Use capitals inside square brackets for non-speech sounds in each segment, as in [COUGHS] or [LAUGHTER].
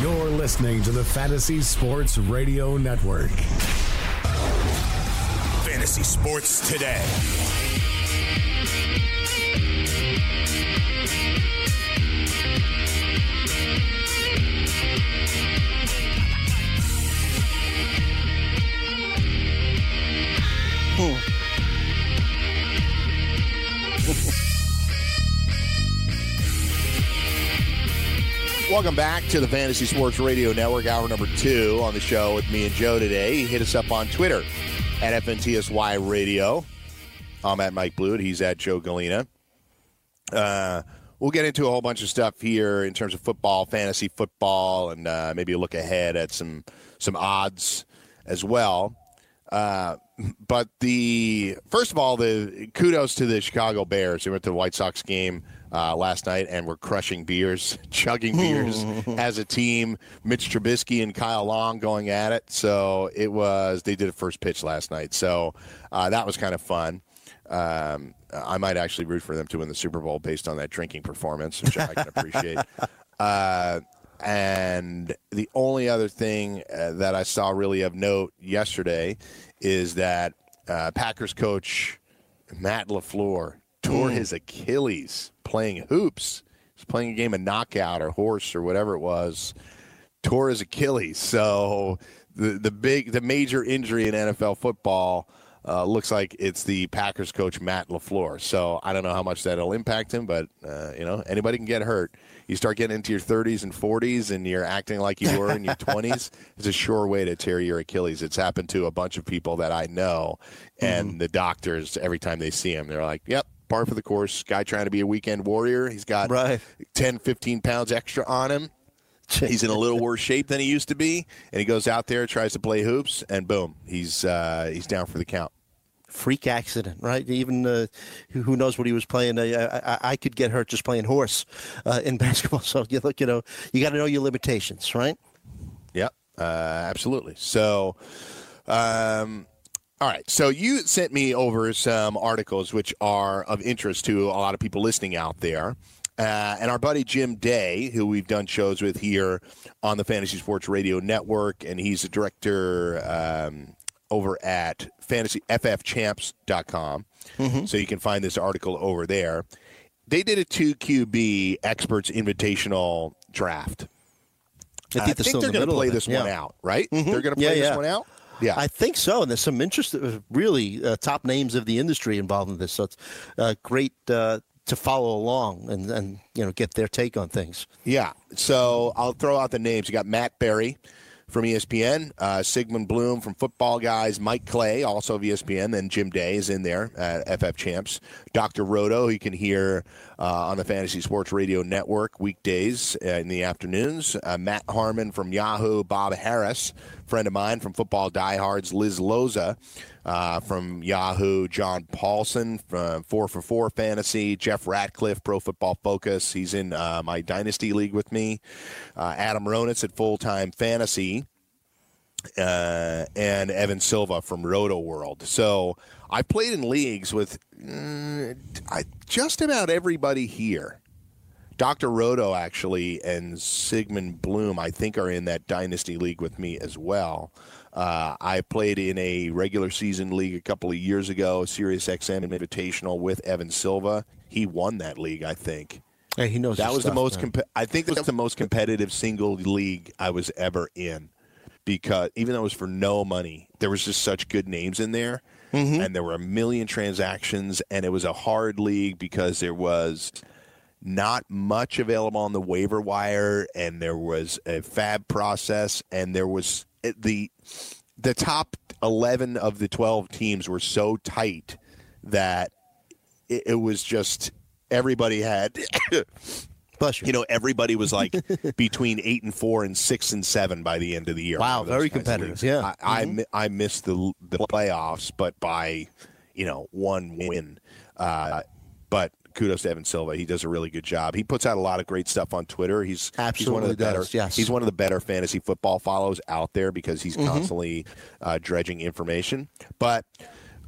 You're listening to the Fantasy Sports Radio Network. Fantasy Sports Today. Welcome back to the Fantasy Sports Radio Network, hour number two on the show with me and Joe today. Hit us up on Twitter at FNTSY Radio. I'm at Mike Blewett. He's at Joe Galena. Uh, we'll get into a whole bunch of stuff here in terms of football, fantasy football, and uh, maybe look ahead at some some odds as well. Uh, but the first of all, the kudos to the Chicago Bears. They went to the White Sox game uh, last night and were crushing beers, [LAUGHS] chugging beers [LAUGHS] as a team. Mitch Trubisky and Kyle Long going at it. So it was they did a first pitch last night. So uh, that was kind of fun. Um, I might actually root for them to win the Super Bowl based on that drinking performance, which I can appreciate. [LAUGHS] Uh, and the only other thing uh, that I saw really of note yesterday is that uh, Packers coach Matt LaFleur tore his Achilles playing hoops. He was playing a game of knockout or horse or whatever it was. Tore his Achilles. So the the big the major injury in NFL football uh, looks like it's the Packers coach Matt LaFleur. So I don't know how much that'll impact him, but uh, you know anybody can get hurt. You start getting into your 30s and 40s, and you're acting like you were in your [LAUGHS] 20s. It's a sure way to tear your Achilles. It's happened to a bunch of people that I know, and Mhm. the doctors every time they see him, they're like, "Yep." Par for the course. Guy trying to be a weekend warrior. He's got Right. 10, 15 pounds extra on him. He's in a little worse shape than he used to be, and he goes out there, tries to play hoops, and boom, he's uh, he's down for the count. freak accident, right? Even uh, who who knows what he was playing? I, I, I could get hurt just playing horse uh, in [LAUGHS] basketball. So you look, you know, you got to know your limitations, right? Yep, uh, absolutely. So, um, all right. So you sent me over some articles which are of interest to a lot of people listening out there. Uh, and our buddy Jim Day, who we've done shows with here on the Fantasy Sports Radio Network, and he's the director um, over at fantasyffchamps.com. So you can find this article over there. They did a 2QB Experts Invitational draft. I think they're still in the they're going to play of it, this one out, right? Mhm. They're going to Yeah, play this one out. Yeah, I think so. And there's some interest, uh, really uh, top names of the industry involved in this. So it's uh, great uh, to follow along and, and you know get their take on things. Yeah. So I'll throw out the names. You got Matt Berry from ESPN, uh, Sigmund Bloom from Football Guys, Mike Clay, also of ESPN, then Jim Day is in there at FF Champs. Dr. Roto, you can hear uh, on the Fantasy Sports Radio Network weekdays uh, in the afternoons. Uh, Matt Harmon from Yahoo, Bob Harris, friend of mine from Football Diehards, Liz Loza uh, from Yahoo, John Paulson from 4 for 4 Fantasy, Jeff Ratcliffe, Pro Football Focus. He's in uh, my Dynasty League with me. Uh, Adam Ronis at Full Time Fantasy uh, and Evan Silva from Roto World. So I played in leagues with mm, I, just about everybody here. Dr. Roto actually and Sigmund Bloom, I think, are in that dynasty league with me as well. Uh, I played in a regular season league a couple of years ago, Sirius XM Invitational with Evan Silva. He won that league, I think. Hey, he knows That was the most. Comp- I think that was the most competitive single league I was ever in, because even though it was for no money, there was just such good names in there, Mm-hmm. and there were a million transactions, and it was a hard league because there was not much available on the waiver wire, and there was a FAAB process, and there was eh, the the top eleven of the twelve teams were so tight that it, it was just everybody had. [LAUGHS] Bless you. You know, everybody was like [LAUGHS] between eight and four and six and seven by the end of the year. Wow, One of those very competitive, yeah. I I, mi- I missed the the playoffs, but by you know one win. Uh, but kudos to Evan Silva. He does a really good job. He puts out a lot of great stuff on Twitter. He's he's one of Absolutely the better. does, yes. He's one of the better fantasy football follows out there because he's constantly uh, dredging information. But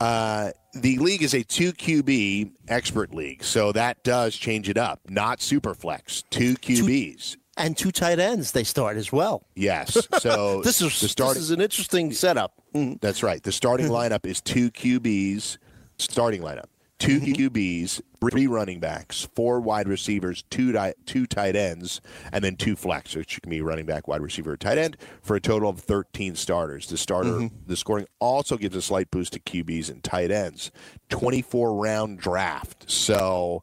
uh, the league is a two QB expert league, so that does change it up. Not super flex, two QBs. and two tight ends they start as well. Yes. [LAUGHS] So This is the starting. this is an interesting setup. Mhm. That's right. The starting [LAUGHS] lineup is two QBs. Starting lineup: 2 mm-hmm. QBs, three running backs, four wide receivers, two di- two tight ends, and then two flex, which can be running back, wide receiver, or tight end, for a total of thirteen starters. The starter, mm-hmm. the scoring also gives a slight boost to QBs and tight ends. Twenty-four round draft. So.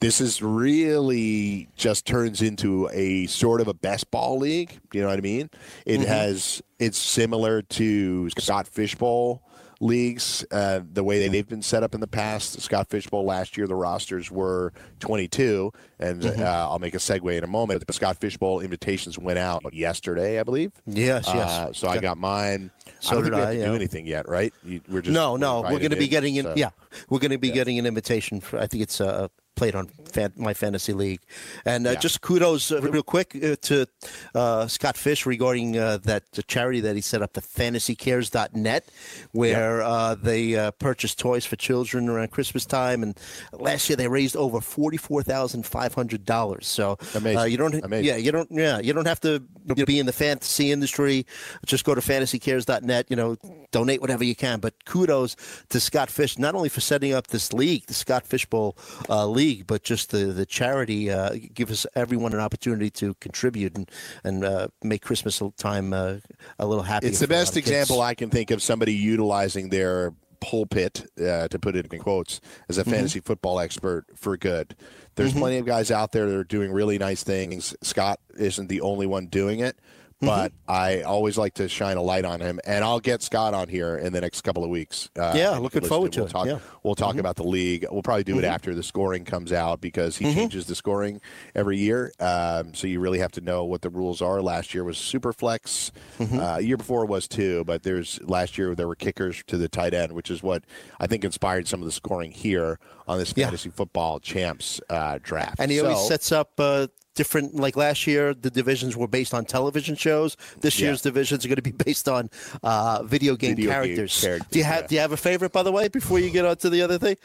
This is really just turns into a sort of a best ball league. You know what I mean? It mm-hmm. has it's similar to Scott Fishbowl leagues, uh, the way they've been set up in the past. Scott Fishbowl last year, the rosters were 22, and uh, I'll make a segue in a moment. The Scott Fishbowl invitations went out yesterday, I believe. Yes, yes. Uh, so I got mine. So I don't did think we have I, to yeah. do anything yet, right? You, we're just no, no, we're going to be getting in. so- Yeah, we're going to be getting an invitation. For, I think it's uh, played on fan, my fantasy league, and uh, Yeah. just kudos uh, real quick uh, to uh, Scott Fish regarding uh, that the charity that he set up, the FantasyCares.net, where uh, they uh, purchase toys for children around Christmas time, and last year they raised over forty four thousand five hundred dollars. So Amazing. You don't, Amazing. yeah, you don't, yeah, you don't have to be in the fantasy industry. Just go to FantasyCares.net. You know, donate whatever you can. But kudos to Scott Fish not only for setting up this league, the Scott Fishbowl uh, League, but just the the charity. Uh, give us everyone an opportunity to contribute and and uh, make Christmas time uh, a little happier. It's the for a lot best example I can think of somebody utilizing their pulpit, uh, to put it in quotes, as Mm-hmm. a fantasy football expert for good. There's plenty of guys out there that are doing really nice things. Scott isn't the only one doing it, Mm-hmm. but I always like to shine a light on him, and I'll get Scott on here in the next couple of weeks. Uh, Yeah, looking forward to we'll it, Talk, yeah. Mm-hmm. We'll talk about the league. We'll probably do it after the scoring comes out because he changes the scoring every year. Um, so you really have to know what the rules are. Last year was super flex. Mm-hmm. Uh, year before was too, but there's last year there were kickers to the tight end, which is what I think inspired some of the scoring here on this Yeah. fantasy football champs uh, draft. And he So- always sets up uh, different. Like last year, the divisions were based on television shows. This Yeah. year's divisions are going to be [LAUGHS] based on uh, video game Video game characters. characters, Do you have yeah. Do you have a favorite, by the way, before you get on to the other thing?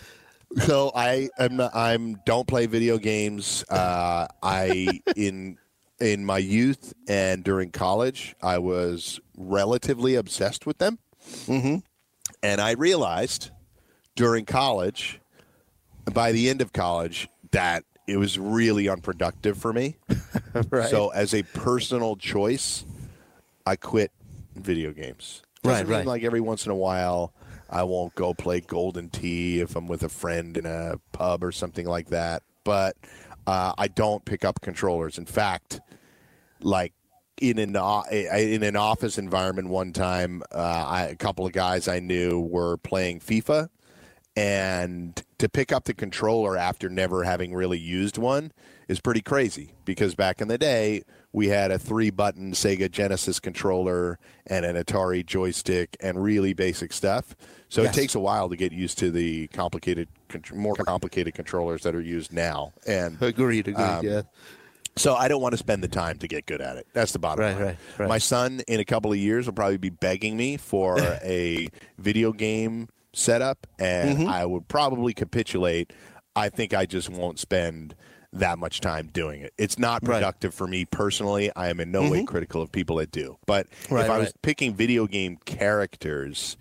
So I am I'm don't play video games. Uh, I in in my youth and during college, I was relatively obsessed with them, mm-hmm. and I realized during college, by the end of college, that it was really unproductive for me. [LAUGHS] Right. So as a personal choice, I quit video games. Right, Doesn't mean right. Like every once in a while, I won't go play Golden Tee if I'm with a friend in a pub or something like that. But uh, I don't pick up controllers. In fact, like in an in an office environment, one time, uh, I, a couple of guys I knew were playing FIFA, and to pick up the controller after never having really used one is pretty crazy because back in the day we had a three button Sega Genesis controller and an Atari joystick and really basic stuff. So Yes. it takes a while to get used to the complicated, more complicated controllers that are used now. And Agreed. Agreed. Um, yeah. so I don't want to spend the time to get good at it. That's the bottom Right, line. right, right. My son in a couple of years will probably be begging me for [LAUGHS] a video game setup, and Mm-hmm. I would probably capitulate. I think I just won't spend that much time doing it. It's not Right. Mm-hmm. productive for me personally. I am in no way critical of people that do. But Right, if I was picking video game characters,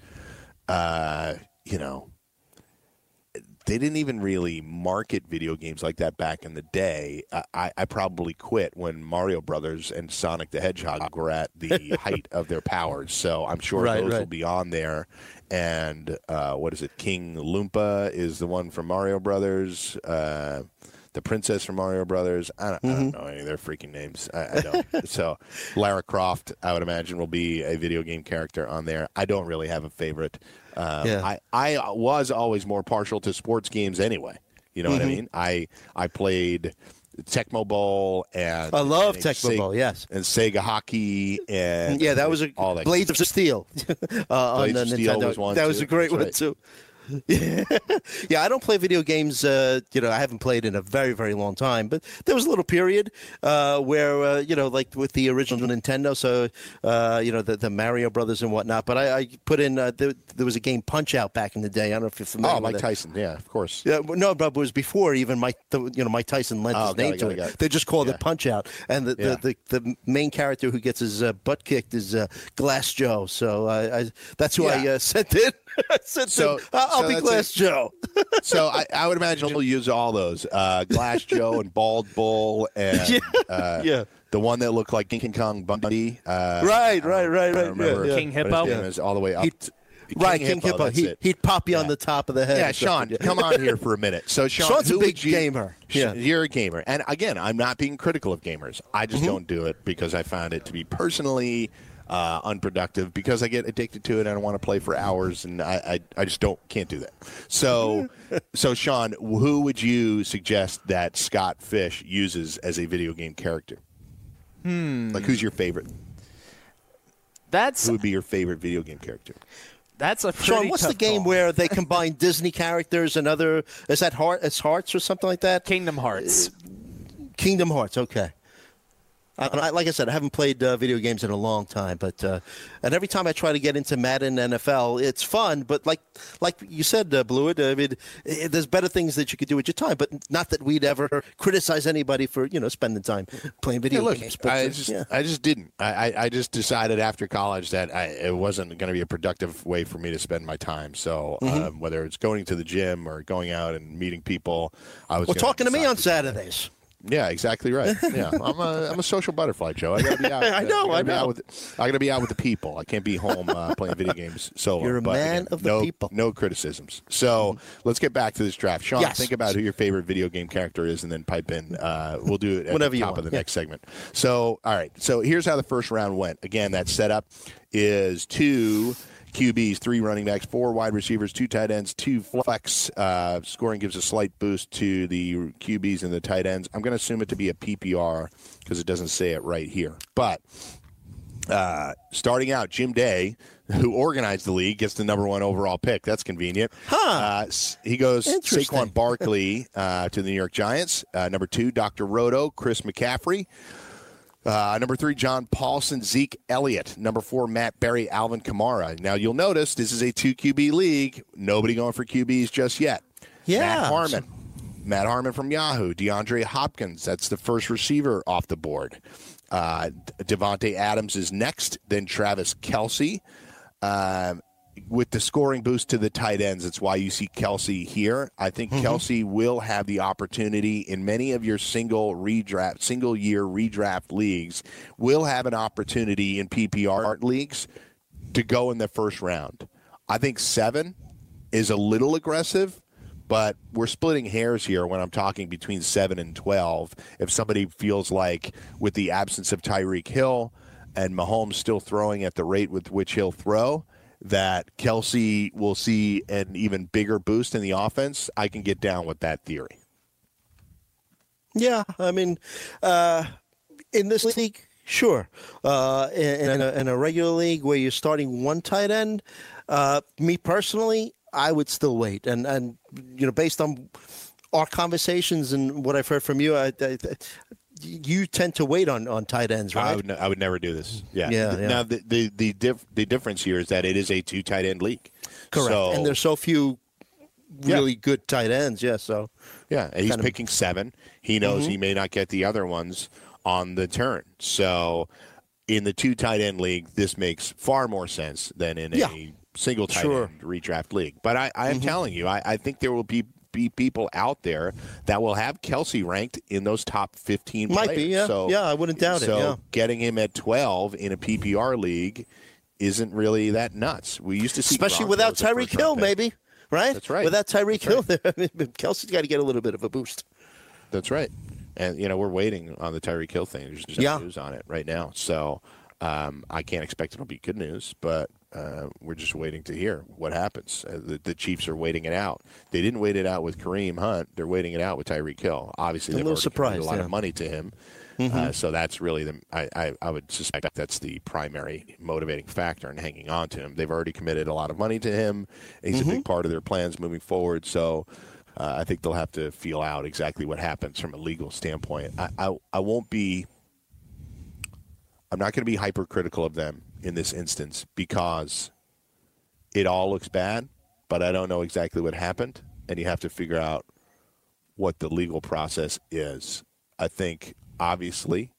uh, you know, they didn't even really market video games like that back in the day. I- I, probably quit when Mario Brothers and Sonic the Hedgehog were at the [LAUGHS] height of their powers. So I'm sure Right, those will be on there. And uh, what is it? King Koopa is the one from Mario Brothers. Uh, the princess from Mario Brothers. I don't, I don't know any of their freaking names. I, I don't. [LAUGHS] so Lara Croft, I would imagine, will be a video game character on there. I don't really have a favorite. Um, Yeah. I I was always more partial to sports games anyway. You know what I mean? I I played Tecmo Bowl and I love and Tecmo Bowl, yes. and Sega Hockey and Yeah, that was a all that Blades of Steel [LAUGHS] uh, on Blades the of Steel Nintendo. was one, that was a great That's one right. too. [LAUGHS] Yeah. yeah, I don't play video games. Uh, you know, I haven't played in a very, very long time. But there was a little period uh, where, uh, you know, like with the original Nintendo, so uh, you know the, the Mario Brothers and whatnot. But I, I put in uh, there, there was a game Punch Out back in the day. I don't know if you're familiar. Oh, Mike with it. Tyson. Yeah, of course. Yeah, no, but it was before even Mike. The, you know, Mike Tyson lent Oh, his name it, to it. it. They just called Yeah. it Punch Out, and the, Yeah. the, the, the main character who gets his uh, butt kicked is uh, Glass Joe. So I, I that's who I Yeah. uh, [LAUGHS] sent in. [LAUGHS] I sent So- in. I'll, I'll so be Glass it. Joe. [LAUGHS] So I, I would imagine we'll use all those uh, Glass Joe and Bald Bull and [LAUGHS] Yeah. uh, Yeah. the one that looked like King Kong Bundy. Uh, Right, I right, right, right. remember Yeah, yeah. King what his Hippo? name is all the way up. He'd- to- right, King Hippo. that's He, he'd pop you on the top of the head. Yeah, Sean, something. come on here for a minute. So, Sean, Sean's a big you, gamer. Yeah. You're a gamer, and again, I'm not being critical of gamers. I Mm-hmm. just don't do it because I found it to be personally uh, unproductive because I get addicted to it and I want to play for hours, and I, I, I just don't can't do that. So, [LAUGHS] so Sean, who would you suggest that Scott Fish uses as a video game character? Hmm. Like, who's your favorite? That's Who would be your favorite video game character? that's a pretty Sean, what's the game call. where they [LAUGHS] combine Disney characters and other? Is that Heart? It's Hearts or something like that? Kingdom Hearts? Kingdom Hearts. Okay. I, I- like I said, I haven't played uh, video games in a long time, but uh, and every time I try to get into Madden NFL, it's fun. But like like you said, uh, Blewett, I mean, eh, there's better things that you could do with your time. But not that we'd ever criticize anybody for you know spending time playing video Hey, look, games. But, I uh, just, yeah. I just didn't. I, I, I just decided after college that I, it wasn't going to be a productive way for me to spend my time. So Mm-hmm. um, whether it's going to the gym or going out and meeting people, I was well, talking to me on to- Saturdays. Yeah, exactly right. [LAUGHS] Yeah, I'm a I'm a social butterfly, Joe. I gotta be out. [LAUGHS] I know, I be out know. with, I gotta be out with the people. I can't be home uh, playing video games solo. You're a man again, of the no, people. No criticisms. So let's get back to this draft. Sean, Yes. think about who your favorite video game character is, and then pipe in. Uh, we'll do it at Whenever the you top of the yeah. next segment. So, all right. So here's how the first round went. Again, that setup is two QBs, three running backs, four wide receivers, two tight ends, two flex. Uh, scoring gives a slight boost to the QBs and the tight ends. I'm going to assume it to be a PPR because it doesn't say it right here. But uh, starting out, Jim Day, who organized the league, gets the number one overall pick. That's convenient. Uh, he goes Saquon Barkley uh, to the New York Giants. Uh, number two, Dr. Roto, Chris McCaffrey. Uh, number three, John Paulson, Zeke Elliott. Number four, Matt Berry, Alvin Kamara. Now you'll notice this is a two QB league. Nobody going for QBs just yet. Yeah. Matt Harmon. Matt Harmon from Yahoo. DeAndre Hopkins. That's the first receiver off the board. Uh, Davante Adams is next. Then Travis Kelce. Um, with the scoring boost to the tight ends, it's why you see Kelce here. I think mm-hmm. Kelce will have the opportunity in many of your single redraft, single year redraft leagues, will have an opportunity in PPR leagues to go in the first round. I think seven is a little aggressive, but we're splitting hairs here when I'm talking between seven and 12. If somebody feels like, with the absence of Tyreek Hill and Mahomes still throwing at the rate with which he'll throw, that Kelce will see an even bigger boost in the offense, I can get down with that theory. Yeah, I mean, uh, in this league, sure. Uh, in, in, a, in a regular league where you're starting one tight end, uh, me personally, I would still wait. And and you know, based on our conversations and what I've heard from you, I, I, you tend to wait on, on tight ends, right? I would, I would never do this. Yeah. Yeah, yeah. Now the the the, diff- the difference here is that it is a two tight end league. Correct. So, and there's so few Yeah. really good tight ends. Yeah. So Yeah, and he's kind of- picking seven. He knows Mm-hmm. he may not get the other ones on the turn. So, in the two tight end league, this makes far more sense than in Yeah. a single tight Sure. Mm-hmm. end redraft league. But I, I am telling you, I, I think there will be be people out there that will have Kelce ranked in those top fifteen. Might be, yeah. So, Yeah, I wouldn't doubt it, so yeah. getting him at twelve in a PPR league isn't really that nuts. We used to see, especially without Tyreek Hill, maybe. Right? That's right. Without Tyreek Hill, [LAUGHS] Kelce's got to get a little bit of a boost. That's right. And you know we're waiting on the Tyreek Hill thing. There's just Yeah. no news on it right now, so um, I can't expect it'll be good news. But uh, we're just waiting to hear what happens. Uh, the, the Chiefs are waiting it out. They didn't wait it out with Kareem Hunt. They're waiting it out with Tyreek Hill. Obviously, A they've little already a lot yeah. of money to him. Uh, so that's really the. I, I, I would suspect that's the primary motivating factor in hanging on to him. They've already committed a lot of money to him. He's a big part of their plans moving forward. So uh, I think they'll have to feel out exactly what happens from a legal standpoint. I, I, I won't be. I'm not going to be hypercritical of them in this instance because it all looks bad, but I don't know exactly what happened, and you have to figure out what the legal process is. I think obviously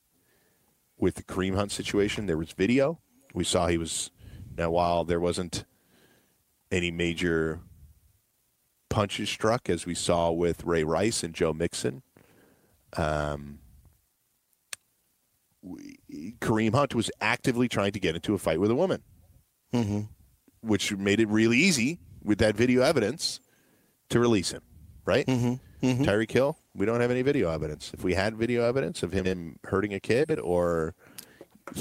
with the Kareem Hunt situation, there was video. We saw he was now while there wasn't any major punches struck as we saw with Ray Rice and Joe Mixon. Um, Kareem Hunt was actively trying to get into a fight with a woman, mm-hmm. which made it really easy with that video evidence to release him, right? Mm-hmm. Mm-hmm. Tyreek Hill, we don't have any video evidence. If we had video evidence of him, him hurting a kid or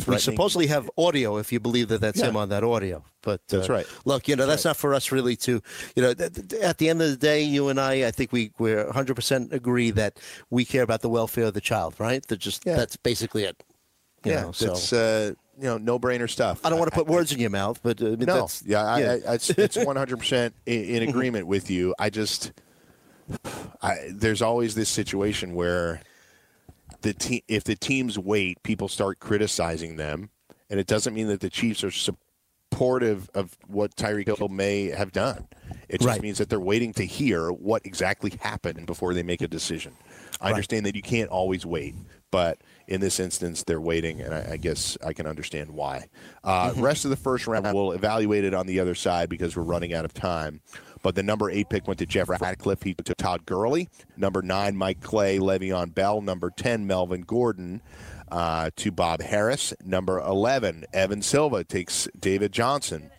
We supposedly have audio if you believe that that's Yeah. him on that audio. But uh, That's right. Look, you know, that's not for us really to, you know, th- th- at the end of the day, you and I, I think we we're 100% agree that we care about the welfare of the child, right? That just Yeah. that's basically it. You yeah, know, so that's uh, you know no brainer stuff. I don't want to put words in your mouth, but uh, I mean, No, that's, yeah, I, I, it's, it's 100% in, in [LAUGHS] agreement with you. I just, I, there's always this situation where the team, if the teams wait, people start criticizing them, and it doesn't mean that the Chiefs are supportive of what Tyreek Hill may have done. It just Right. means that they're waiting to hear what exactly happened before they make a decision. I understand that you can't always wait, but in this instance, they're waiting, and I, I guess I can understand why. Uh, Rest of the first round, we'll evaluate it on the other side because we're running out of time. But the number eight pick went to Jeff Ratcliffe. He took Todd Gurley. Number nine, Mike Clay, Le'Veon Bell. Number 10, Melvin Gordon uh, to Bob Harris. Number 11, Evan Silva takes David Johnson.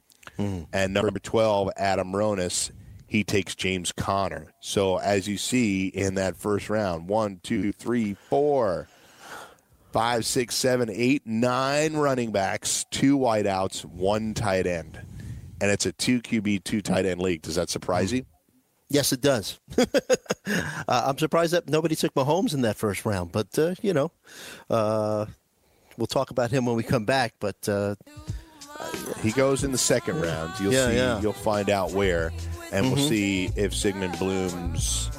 And number 12, Adam Ronis, he takes James Conner. So as you see in that first round, one, two, three, four, five, six, seven, eight, nine running backs, two wideouts, one tight end. And it's a two QB, two tight end league. Does that surprise you? Yes, it does. [LAUGHS] uh, I'm surprised that nobody took Mahomes in that first round, but uh, you know, uh, we'll talk about him when we come back. But uh, He goes in the second round. You'll Yeah, see. yeah. Mm-hmm. You'll find out where, and we'll see if Sigmund Bloom's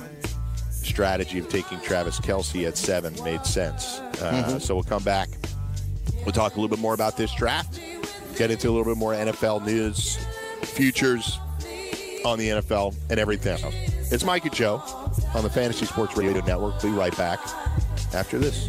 strategy of taking Travis Kelce at seven made sense. Uh, Mm-hmm. So we'll come back. We'll talk a little bit more about this draft. Get into a little bit more NFL news, futures on the NFL, and everything. It's Mike and Joe on the Fantasy Sports Radio Network. Be right back after this.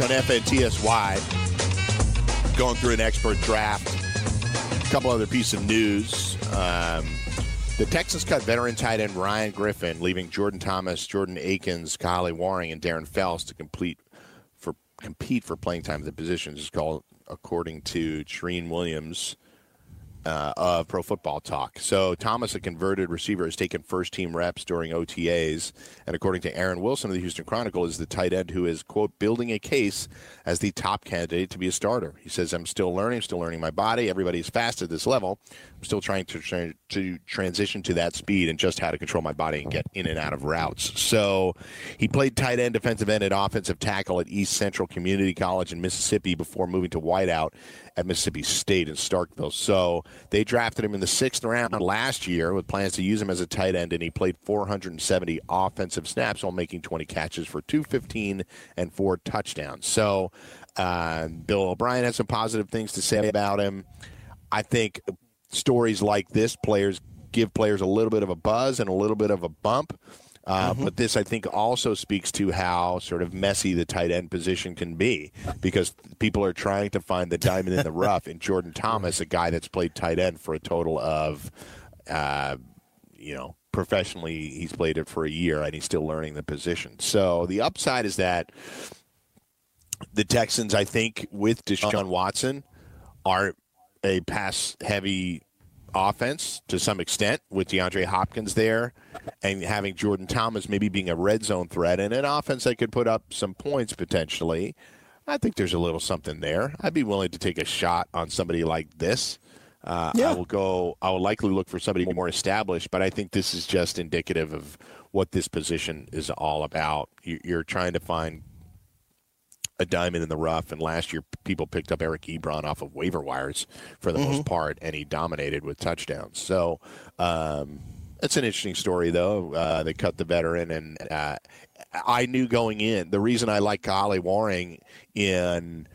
On FNTSY, going through an expert draft. A couple other pieces of news. Um, the Texans cut veteran tight end Ryan Griffin, leaving Jordan Thomas, Jordan Akins, Kahale Warring, and Darren Fells to complete for compete for playing time at the positions. Is called according to Charean Williams uh, of Pro Football Talk. So Thomas, a converted receiver, has taken first team reps during OTAs, and according to Aaron Wilson of the Houston Chronicle, is the tight end who is quote building a case as the top candidate to be a starter. He says, "I'm still learning, still learning my body. Everybody's fast at this level. Still trying to tra- to transition to that speed and just how to control my body and get in and out of routes." So he played tight end, defensive end, and offensive tackle at East Central Community College in Mississippi before moving to wideout at Mississippi State in Starkville. So they drafted him in the sixth round last year with plans to use him as a tight end, and he played 470 offensive snaps while making 20 catches for 215 and four touchdowns. So, uh, Bill O'Brien has some positive things to say about him. I think stories like this, players give players a little bit of a buzz and a little bit of a bump. Uh, But this, I think, also speaks to how sort of messy the tight end position can be because people are trying to find the diamond in the [LAUGHS] rough. And Jordan Thomas, a guy that's played tight end for a total of, uh, you know, professionally, he's played it for a year and he's still learning the position. So the upside is that the Texans, I think, with Deshaun Watson, are a pass heavy offense to some extent with DeAndre Hopkins there and having Jordan Thomas maybe being a red zone threat and an offense that could put up some points potentially. I think there's a little something there. I'd be willing to take a shot on somebody like this. Uh, I will go. I will likely look for somebody more established, but I think this is just indicative of what this position is all about. You're trying to find a diamond in the rough. And last year, people picked up Eric Ebron off of waiver wires for the most part, and he dominated with touchdowns. So um, it's an interesting story, though. Uh, they cut the veteran, and uh, I knew going in the reason I like Kahale Warring in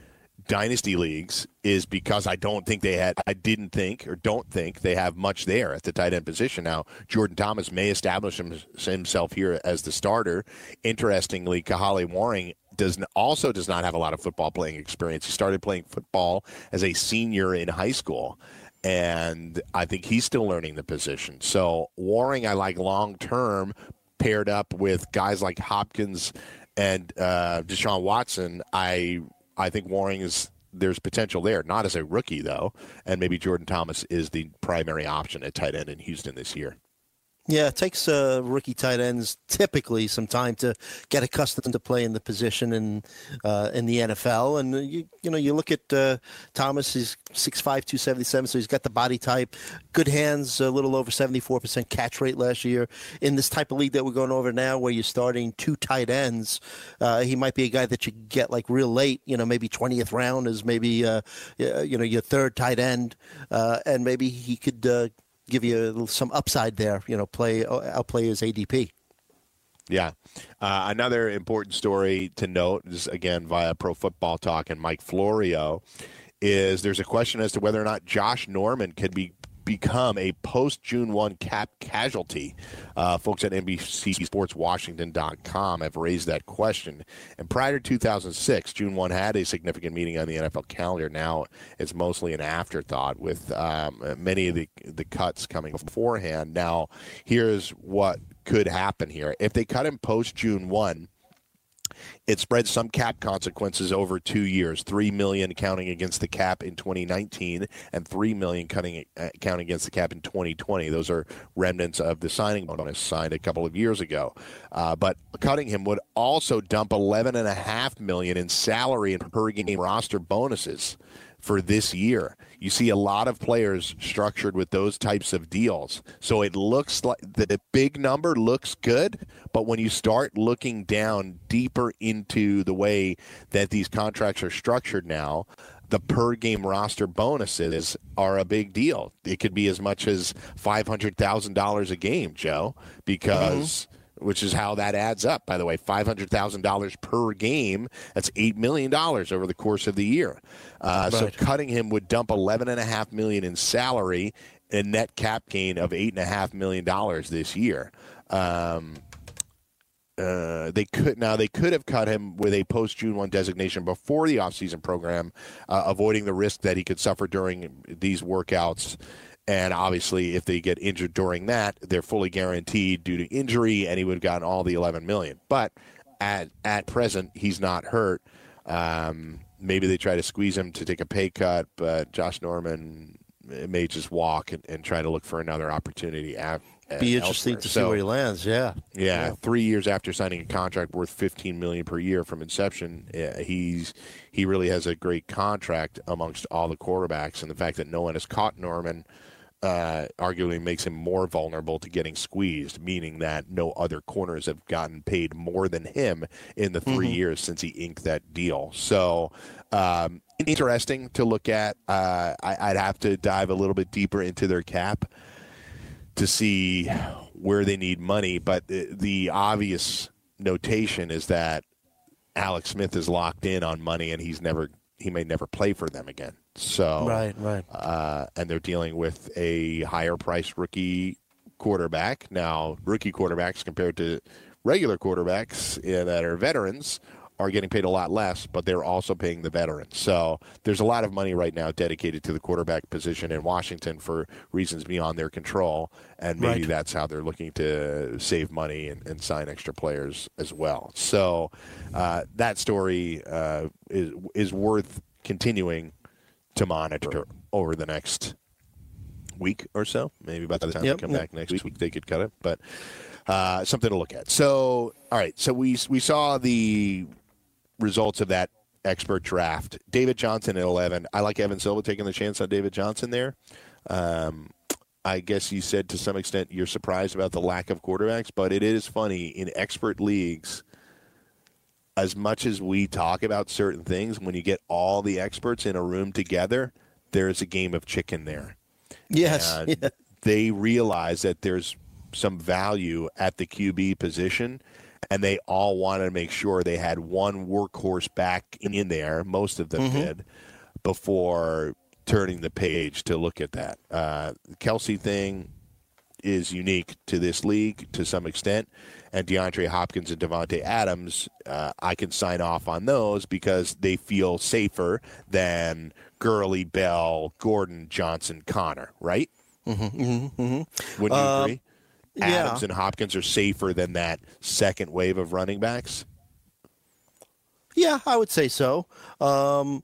dynasty leagues is because I don't think they had, I didn't think or don't think they have much there at the tight end position. Now, Jordan Thomas may establish himself here as the starter. Interestingly, Kahale Warring does also does not have a lot of football playing experience. He started playing football as a senior in high school. And I think he's still learning the position. So Warring, I like long term, paired up with guys like Hopkins and uh, Deshaun Watson. I I think Warring is there's potential there. Not as a rookie though, and maybe Jordan Thomas is the primary option at tight end in Houston this year. Yeah, it takes uh, rookie tight ends typically some time to get accustomed to playing the position in uh, in the NFL. And you you know you look at uh, Thomas, he's 6'5", 277, so he's got the body type, good hands, a little over seventy four percent catch rate last year. In this type of league that we're going over now, where you're starting two tight ends, uh, he might be a guy that you get like real late. You know, maybe twentieth round is maybe uh, you know your third tight end, uh, and maybe he could. Uh, Give you some upside there, you know. Play outplay his ADP. Yeah. Uh, another important story to note is again via Pro Football Talk and Mike Florio is there's a question as to whether or not Josh Norman could be become a post June 1 cap casualty. Uh, folks at NBCSportsWashington.com have raised that question. And prior to 2006, June 1 had a significant meeting on the NFL calendar. Now it's mostly an afterthought with um, many of the, the cuts coming beforehand. Now, here's what could happen here. If they cut him post June 1, it spreads some cap consequences over two years: three million counting against the cap in 2019, and three million counting uh, counting against the cap in 2020. Those are remnants of the signing bonus signed a couple of years ago. Uh, but cutting him would also dump 11 and a half million in salary and per game roster bonuses for this year. You see a lot of players structured with those types of deals. So it looks like the big number looks good, but when you start looking down deeper into the way that these contracts are structured now, the per game roster bonuses are a big deal. It could be as much as $500,000 a game, Joe, mm-hmm. because which is how that adds up. By the way, five hundred thousand dollars per game. That's eight million dollars over the course of the year. Uh, So cutting him would dump 11.5 million in salary, and net cap gain of eight and a half million dollars this year. Um, uh, they could now they could have cut him with a post June one designation before the offseason program, uh, avoiding the risk that he could suffer during these workouts. And obviously, if they get injured during that, they're fully guaranteed due to injury, and he would have gotten all the 11 million. But at at present, he's not hurt. Um, maybe they try to squeeze him to take a pay cut, but Josh Norman may just walk and, and try to look for another opportunity. Af- Be interesting elsewhere. to see where he lands. Yeah. yeah, three years after signing a contract worth 15 million per year from inception, uh, he's he really has a great contract amongst all the quarterbacks, and the fact that no one has caught Norman uh, arguably makes him more vulnerable to getting squeezed, meaning that no other corners have gotten paid more than him in the 3 years since he inked that deal. So um, interesting to look at. Uh, I, I'd have to dive a little bit deeper into their cap to see where they need money. But the, the obvious notation is that Alex Smith is locked in on money, and he's never he may never play for them again. So Right, right. uh, and they're dealing with a higher price rookie quarterback. Now, rookie quarterbacks compared to regular quarterbacks uh, that are veterans are getting paid a lot less, but they're also paying the veterans. So there's a lot of money right now dedicated to the quarterback position in Washington for reasons beyond their control, and maybe Right. that's how they're looking to save money and, and sign extra players as well. So uh, that story uh, is is worth continuing to monitor over the next week or so. Maybe by the time Yep, they come back next week, they could cut it. But uh, something to look at. So, all right. So we we saw the results of that expert draft. David Johnson at eleven. I like Evan Silva taking the chance on David Johnson there. Um, I guess you said to some extent you're surprised about the lack of quarterbacks, but it is funny in expert leagues. As much as we talk about certain things, when you get all the experts in a room together, there's a game of chicken there. Yes. And yeah. they realize that there's some value at the QB position, and they all wanted to make sure they had one workhorse back in there. Most of them Mm-hmm. did before turning the page to look at that. Uh, Kelce thing is unique to this league to some extent, and DeAndre Hopkins and Davante Adams, uh, I can sign off on those because they feel safer than Gurley, Bell, Gordon, Johnson, Conner, right? Mm-hmm, Wouldn't you agree? yeah. Adams and Hopkins are safer than that second wave of running backs. Yeah, I would say so. Um,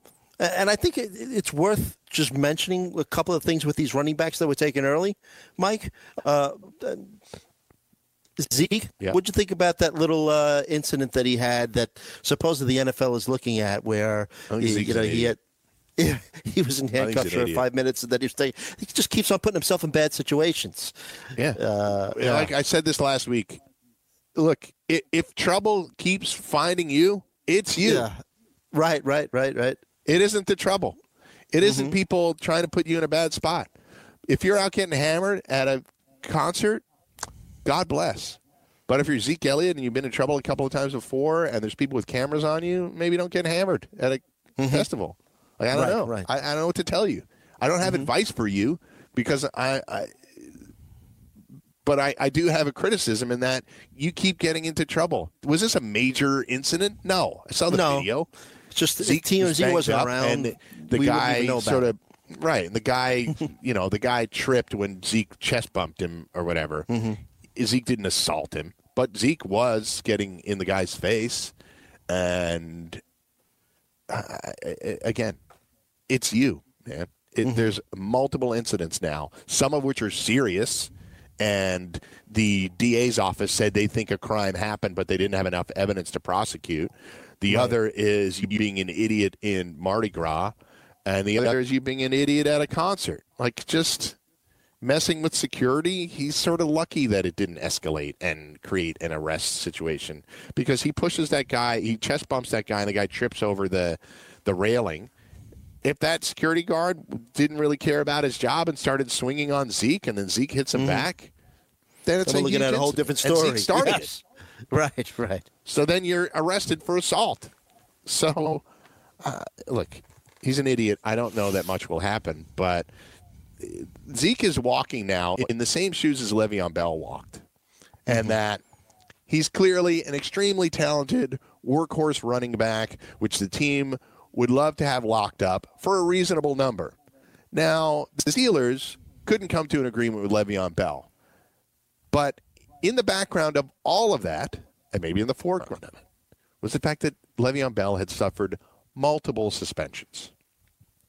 and I think it, it's worth just mentioning a couple of things with these running backs that were taken early. Mike, uh, Zeke, Yeah. what'd you think about that little uh, incident that he had that supposedly the NFL is looking at, where he, you know he had. [LAUGHS] Yeah, he was in handcuffs for five minutes, and then he, stay, he just keeps on putting himself in bad situations. Yeah. Uh, Yeah, Like I said this last week, look, i- if trouble keeps finding you, it's you. yeah, right, right, right, right. It isn't the trouble. It isn't mm-hmm. people trying to put you in a bad spot. If you're out getting hammered at a concert, God bless. But if you're Zeke Elliott and you've been in trouble a couple of times before, and there's people with cameras on you, maybe don't get hammered at a mm-hmm. festival. Like I don't Right, know. right. I, I don't know what to tell you. I don't have mm-hmm. advice for you because I, I but I, I do have a criticism in that you keep getting into trouble. Was this a major incident? No. I saw the No. video. It's just Zeke was TMZ banged wasn't around. and the, the guy even know about sort of right, and the guy, [LAUGHS] you know, the guy tripped when Zeke chest bumped him or whatever. Mm-hmm. Zeke didn't assault him, but Zeke was getting in the guy's face, and uh, again, it's you, man. It, Mm-hmm. There's multiple incidents now, some of which are serious. And the DA's office said they think a crime happened, but they didn't have enough evidence to prosecute. The other is you being an idiot in Mardi Gras, and the other is you being an idiot at a concert. Like just messing with security. He's sort of lucky that it didn't escalate and create an arrest situation because he pushes that guy, he chest bumps that guy, and the guy trips over the the railing. If that security guard didn't really care about his job and started swinging on Zeke, and then Zeke hits him mm-hmm. back, then it's Then a we're looking at a whole different story. Zeke started [LAUGHS] it. Yes. [LAUGHS] Right, right. So then you're arrested for assault. So, uh, look, he's an idiot. I don't know that much will happen, but Zeke is walking now in the same shoes as Le'Veon Bell walked, and that he's clearly an extremely talented workhorse running back, which the team would love to have locked up for a reasonable number. Now, the Steelers couldn't come to an agreement with Le'Veon Bell. But in the background of all of that, and maybe in the foreground of it, was the fact that Le'Veon Bell had suffered multiple suspensions.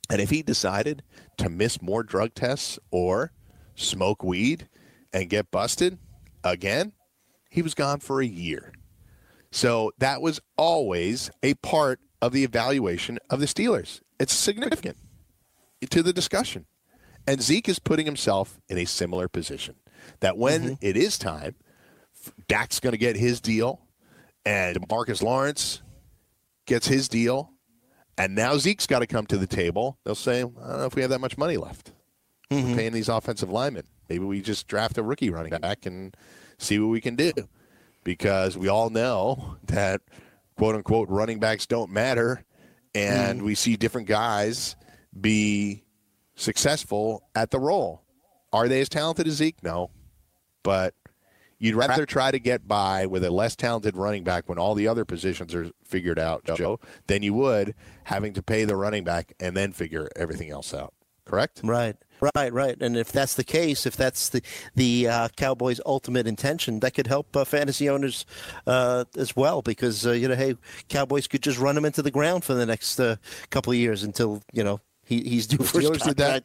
And if he decided to miss more drug tests or smoke weed and get busted again, he was gone for a year. So that was always a part of the evaluation of the Steelers. It's significant to the discussion. And Zeke is putting himself in a similar position that when mm-hmm. it is time, Dak's going to get his deal, and Marcus Lawrence gets his deal, And now Zeke's got to come to the table. They'll say, I don't know if we have that much money left. We're mm-hmm. paying these offensive linemen. Maybe we just draft a rookie running back and see what we can do. Because we all know that quote unquote running backs don't matter. And mm-hmm. we see different guys be successful at the role. Are they as talented as Zeke? No. But you'd rather try to get by with a less talented running back when all the other positions are figured out, Joe, than you would having to pay the running back and then figure everything else out. Correct? Right, right, right. And if that's the case, if that's the the uh, Cowboys' ultimate intention, that could help uh, fantasy owners uh, as well because uh, you know, hey, Cowboys could just run him into the ground for the next uh, couple of years until you know he, he's due for Steelers did that.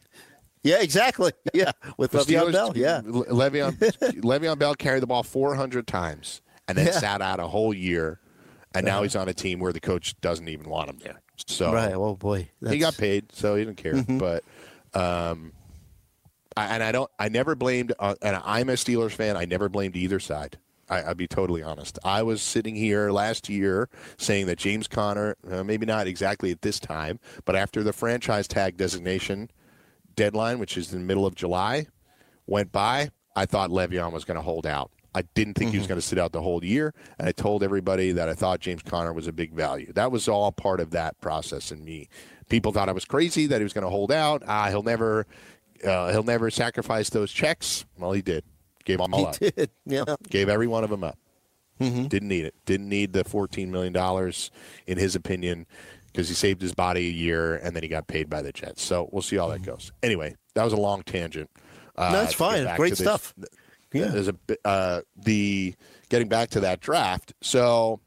Contract. Yeah, exactly. [LAUGHS] Yeah, with The Le'Veon Steelers- Bell. Yeah, [LAUGHS] Le- Le'Veon, Le'Veon Bell carried the ball 400 times and then Yeah. sat out a whole year. And now he's on a team where the coach doesn't even want him there. So right. Oh boy, he got paid, so he didn't care. But, um, I, and I don't. I never blamed. Uh, and I'm a Steelers fan. I never blamed either side. I, I'll be totally honest. I was sitting here last year saying that James Conner, uh, maybe not exactly at this time, but after the franchise tag designation deadline, which is in the middle of July, went by, I thought Le'Veon was going to hold out. I didn't think he was going to sit out the whole year, and I told everybody that I thought James Conner was a big value. That was all part of that process. And me, people thought I was crazy that he was going to hold out. Ah, he'll never, uh, he'll never sacrifice those checks. Well, he did. Gave them all up. he did. Yeah. Gave every one of them up. Didn't need it. Didn't need the fourteen million dollars, in his opinion, because he saved his body a year and then he got paid by the Jets. So we'll see how that goes. Anyway, that was a long tangent. Uh, No, get fine. Great to this- stuff. Yeah. There's a uh, the getting back to that draft. So, all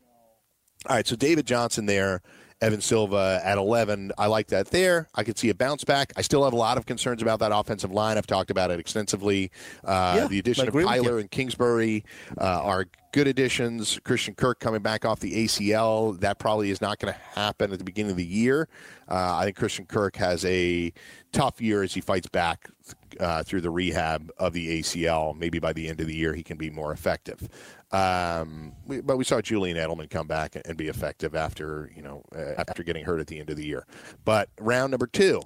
right. So David Johnson there, Evan Silva at 11. I like that there. I could see a bounce back. I still have a lot of concerns about that offensive line. I've talked about it extensively. Uh, Yeah, the addition of. Kyler and Kingsbury uh, are good additions. Christian Kirk coming back off the ACL. That probably is not going to happen at the beginning of the year. Uh, I think Christian Kirk has a tough year as he fights back uh, through the rehab of the ACL. Maybe by the end of the year, he can be more effective. Um, we, but we saw Julian Edelman come back and be effective after you know uh, after getting hurt at the end of the year. But round number two.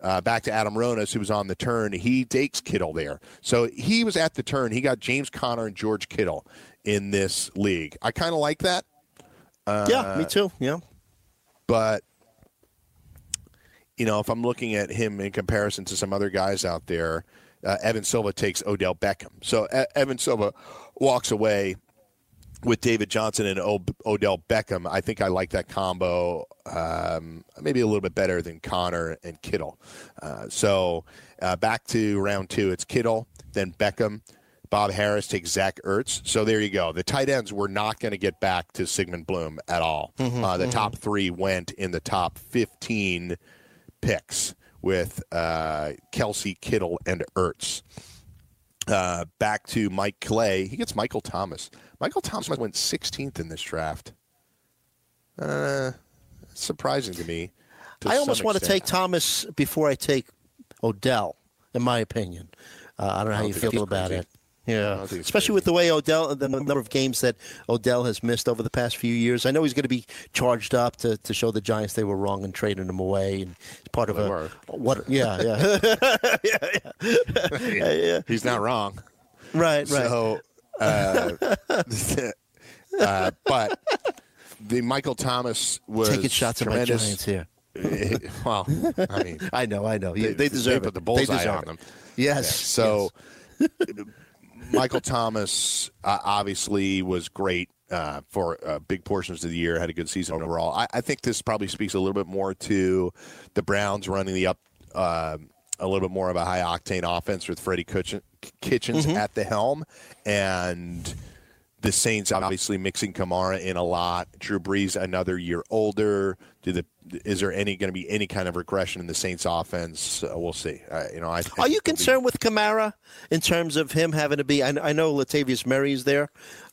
Uh, back to Adam Ronis, who was on the turn. He takes Kittle there. So he was at the turn. He got James Conner and George Kittle in this league. I kind of like that, yeah, me too. Yeah. but you know, if I'm looking at him in comparison to some other guys out there, uh, Evan Silva takes Odell Beckham. So Evan Silva walks away with David Johnson and o- Odell Beckham. I think I like that combo um, maybe a little bit better than Conner and Kittle. Uh, so uh, back to round two, it's Kittle, then Beckham. Bob Harris takes Zach Ertz. So there you go. The tight ends were not going to get back to Sigmund Bloom at all. uh, the top three went in the top 15 picks with uh, Kelce, Kittle, and Ertz. Uh, back to Mike Clay. He gets Michael Thomas. Michael Thomas went 16th in this draft. Uh, surprising to me. to I almost want to take Thomas before I take Odell, in my opinion. Uh, I don't know how don't you feel about crazy. it. Yeah, don't think it's especially with the way Odell, the number of games that Odell has missed over the past few years. I know he's going to be charged up to, to show the Giants they were wrong in trading him away, and it's part They of a were. what? Yeah, yeah, [LAUGHS] [LAUGHS] yeah, yeah. He's not wrong. Right, right. So, uh, [LAUGHS] uh, but the Michael Thomas was Taking shots at my. Giants here. well, I mean, I know, I know. They, They- deserve they it. put the bullseye on them. Yes. So, Michael Thomas uh, obviously was great uh, for uh, big portions of the year. Had a good season overall. I, I think this probably speaks a little bit more to the Browns running the up. Uh, a little bit more of a high octane offense with Freddie Kitchen, Kitchens at the helm, and the Saints obviously mixing Kamara in a lot. Drew Brees another year older. Do the is there any going to be any kind of regression in the Saints offense? Uh, we'll see. Uh, you know, I Are you it'll be- concerned with Kamara in terms of him having to be? I, I know Latavius Murray is there,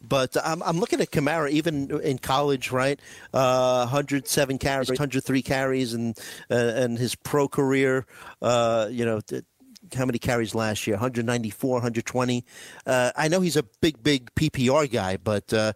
but I'm, I'm looking at Kamara even in college, right? Uh, 107 carries, 103 carries, and uh, and his pro career, uh, you know. How many carries last year? 194, 120. Uh, I know he's a big, big PPR guy, but uh,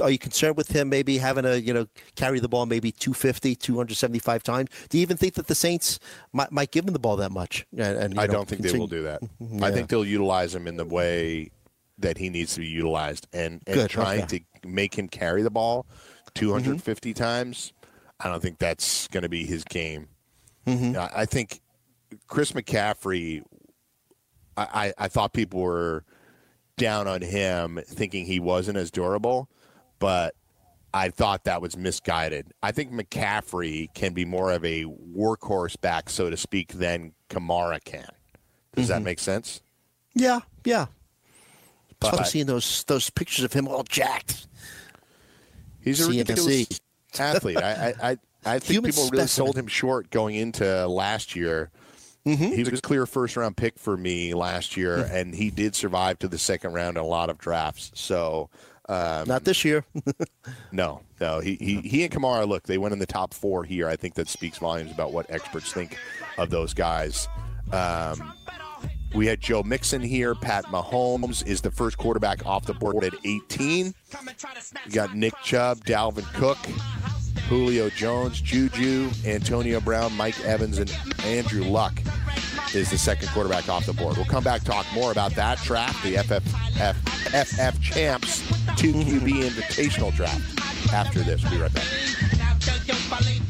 are you concerned with him maybe having to you know carry the ball maybe 250, 275 times? Do you even think that the Saints might, might give him the ball that much? And, and, you I know, don't think they will do that. Yeah. I think they'll utilize him in the way that he needs to be utilized, and, and Good, trying okay. to make him carry the ball Mm-hmm. 250 times. I don't think that's going to be his game. Mm-hmm. I I think Chris McCaffrey. I, I, I thought people were down on him, thinking he wasn't as durable, but I thought that was misguided. I think McCaffrey can be more of a workhorse back, so to speak, than Kamara can. Does Mm-hmm. that make sense? Yeah, yeah. But- I've seen those those pictures of him all jacked. He's a ridiculous athlete. I, I, I, I [LAUGHS] think Human people really sold him short going into last year. He was a clear first round pick for me last year, and he did survive to the second round in a lot of drafts. So, um, Not this year. [LAUGHS] no, no, he, he he and Kamara look they went in the top four here. I think that speaks volumes about what experts think of those guys. Um, we had Joe Mixon here. Pat Mahomes is the first quarterback off the board at 18. You got Nick Chubb, Dalvin Cook, Julio Jones, Juju, Antonio Brown, Mike Evans, and Andrew Luck is the second quarterback off the board. We'll come back talk more about that draft, the FFF, FF Champs 2QB Invitational Draft after this. We'll be right back.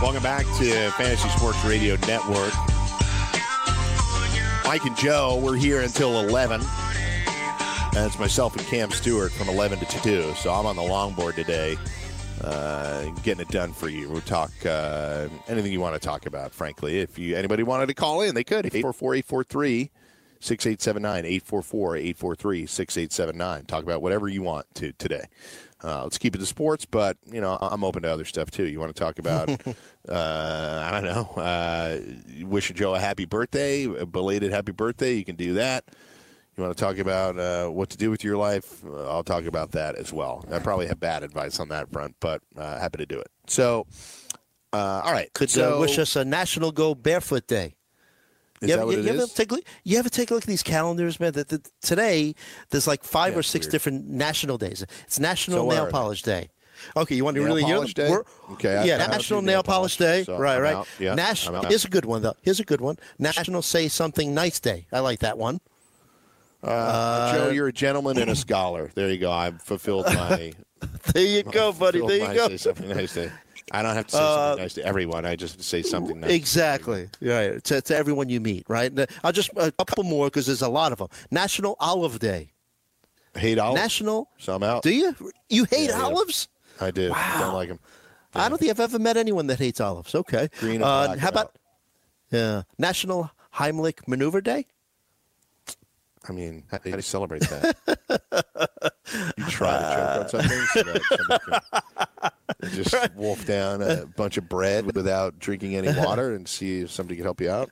Welcome back to Fantasy Sports Radio Network. Mike and Joe, we're here until 11. And it's myself and Cam Stewart from 11 to 2. So I'm on the longboard today, uh, getting it done for you. We'll talk uh, anything you want to talk about, frankly. If you anybody wanted to call in, they could. 844 843 6879. 844 843 6879. Talk about whatever you want to today. Uh, let's keep it to sports, but you know I'm open to other stuff too. You want to talk about? [LAUGHS] uh, I don't know. Uh, wish Joe a happy birthday, a belated happy birthday. You can do that. You want to talk about uh, what to do with your life? Uh, I'll talk about that as well. I probably have bad advice on that front, but uh, happy to do it. So, uh, all right. Could so, uh, wish us a National Go Barefoot Day. Is you that ever, what you, you ever take a look, you ever take a look at these calendars, man? That, that today there's like five Yeah, or six weird. different national days. It's National So Nail they? Polish Day. Okay, you want to Nail really hear day? We're- Okay, I- yeah, I National Nail nail Polish Day. so right, I'm right. Yeah, Nas- Here's a good one though. Here's a good one. National Say Something Nice Day. I like that one. Uh, Joe, you're a gentleman and a scholar. There you go. I've fulfilled my. [LAUGHS] There you go, buddy. There you go. Say something nice to. I don't have to say Uh, something nice to everyone. I just say something nice. Exactly. Right. To, to everyone you meet, right? And, uh, I'll just a couple more because there's a lot of them. National Olive Day. Hate olives. National. So I'm out. Do you? You hate Yeah, I do. olives? I do. Wow. Don't like them. I don't think I've ever met anyone that hates olives. Okay. Green Uh, how about out. yeah, National Heimlich Maneuver Day? I mean, [LAUGHS] how do you celebrate that? you try to choke on something so that somebody can [LAUGHS] just wolf down a bunch of bread without drinking any [LAUGHS] water and see if somebody can help you out.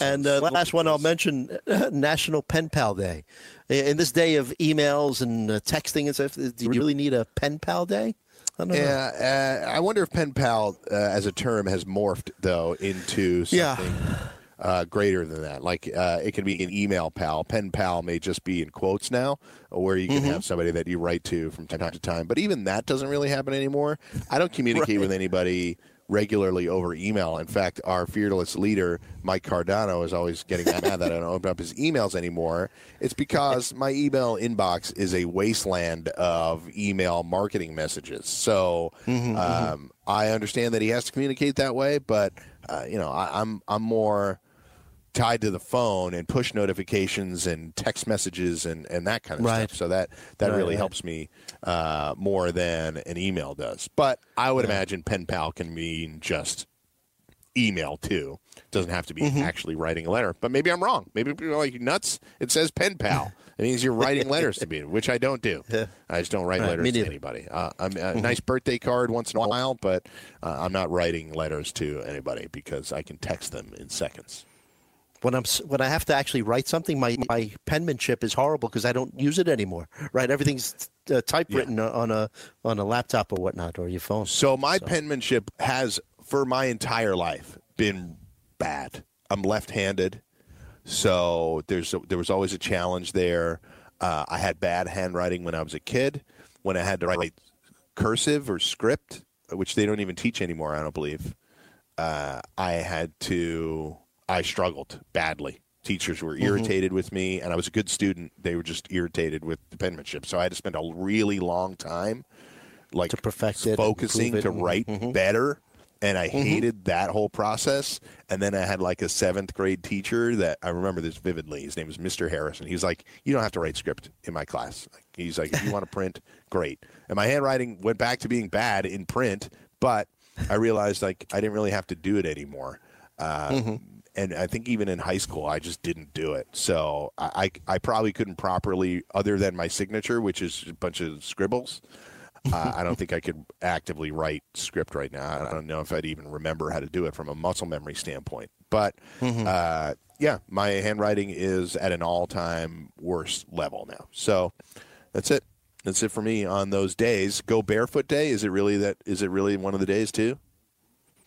And uh, last one I'll mention National Pen Pal Day. In this day of emails and uh, texting and stuff, do you really need a pen pal day? I don't know. Yeah, uh, I wonder if pen pal uh, as a term has morphed though into something Yeah. Uh, greater than that. Like uh, it can be an email pal. Pen pal may just be in quotes now, where you can Mm-hmm. have somebody that you write to from time to time. But even that doesn't really happen anymore. I don't communicate with anybody regularly over email. In fact, our fearless leader, Mike Cardano, is always getting mad that I don't open up his emails anymore. It's because my email inbox is a wasteland of email marketing messages. So um, I understand that he has to communicate that way, but uh, you know, I, I'm I'm more tied to the phone and push notifications and text messages and, and that kind of Right. stuff. So that that Right, really right. helps me uh, more than an email does. But I would imagine pen pal can mean just email too. Doesn't have to be Mm-hmm. actually writing a letter. But maybe I'm wrong. Maybe people are like nuts. It says pen pal. [LAUGHS] It means you're writing letters to me, which I don't do. I just don't write letters to anybody. Uh, I'm, a nice birthday card once in a while, but uh, I'm not writing letters to anybody because I can text them in seconds. When I'm when I have to actually write something, my my penmanship is horrible because I don't use it anymore. Right, everything's uh, typewritten on a on a laptop or whatnot or your phone. So my penmanship has, for my entire life, been bad. I'm left-handed, so there's a, there was always a challenge there. Uh, I had bad handwriting when I was a kid. When I had to write cursive or script, which they don't even teach anymore, I don't believe. Uh, I had to. I struggled badly. Teachers were mm-hmm. irritated with me, and I was a good student. They were just irritated with the penmanship. So I had to spend a really long time, like To perfect it focusing it to write mm-hmm. better. And I mm-hmm. hated that whole process. And then I had like a seventh grade teacher that I remember this vividly. His name was Mr. Harrison. He's like, You don't have to write script in my class. He's like, If you want to [LAUGHS] print, great. And my handwriting went back to being bad in print, but I realized like I didn't really have to do it anymore. Uh, And I think even in high school, I just didn't do it. So I, I, I probably couldn't properly, other than my signature, which is a bunch of scribbles. Uh, I don't think I could actively write script right now. I don't know if I'd even remember how to do it from a muscle memory standpoint. But uh, yeah, my handwriting is at an all-time worst level now. So that's it. That's it for me on those days. Go barefoot day. Is it really that? Is it really one of the days too?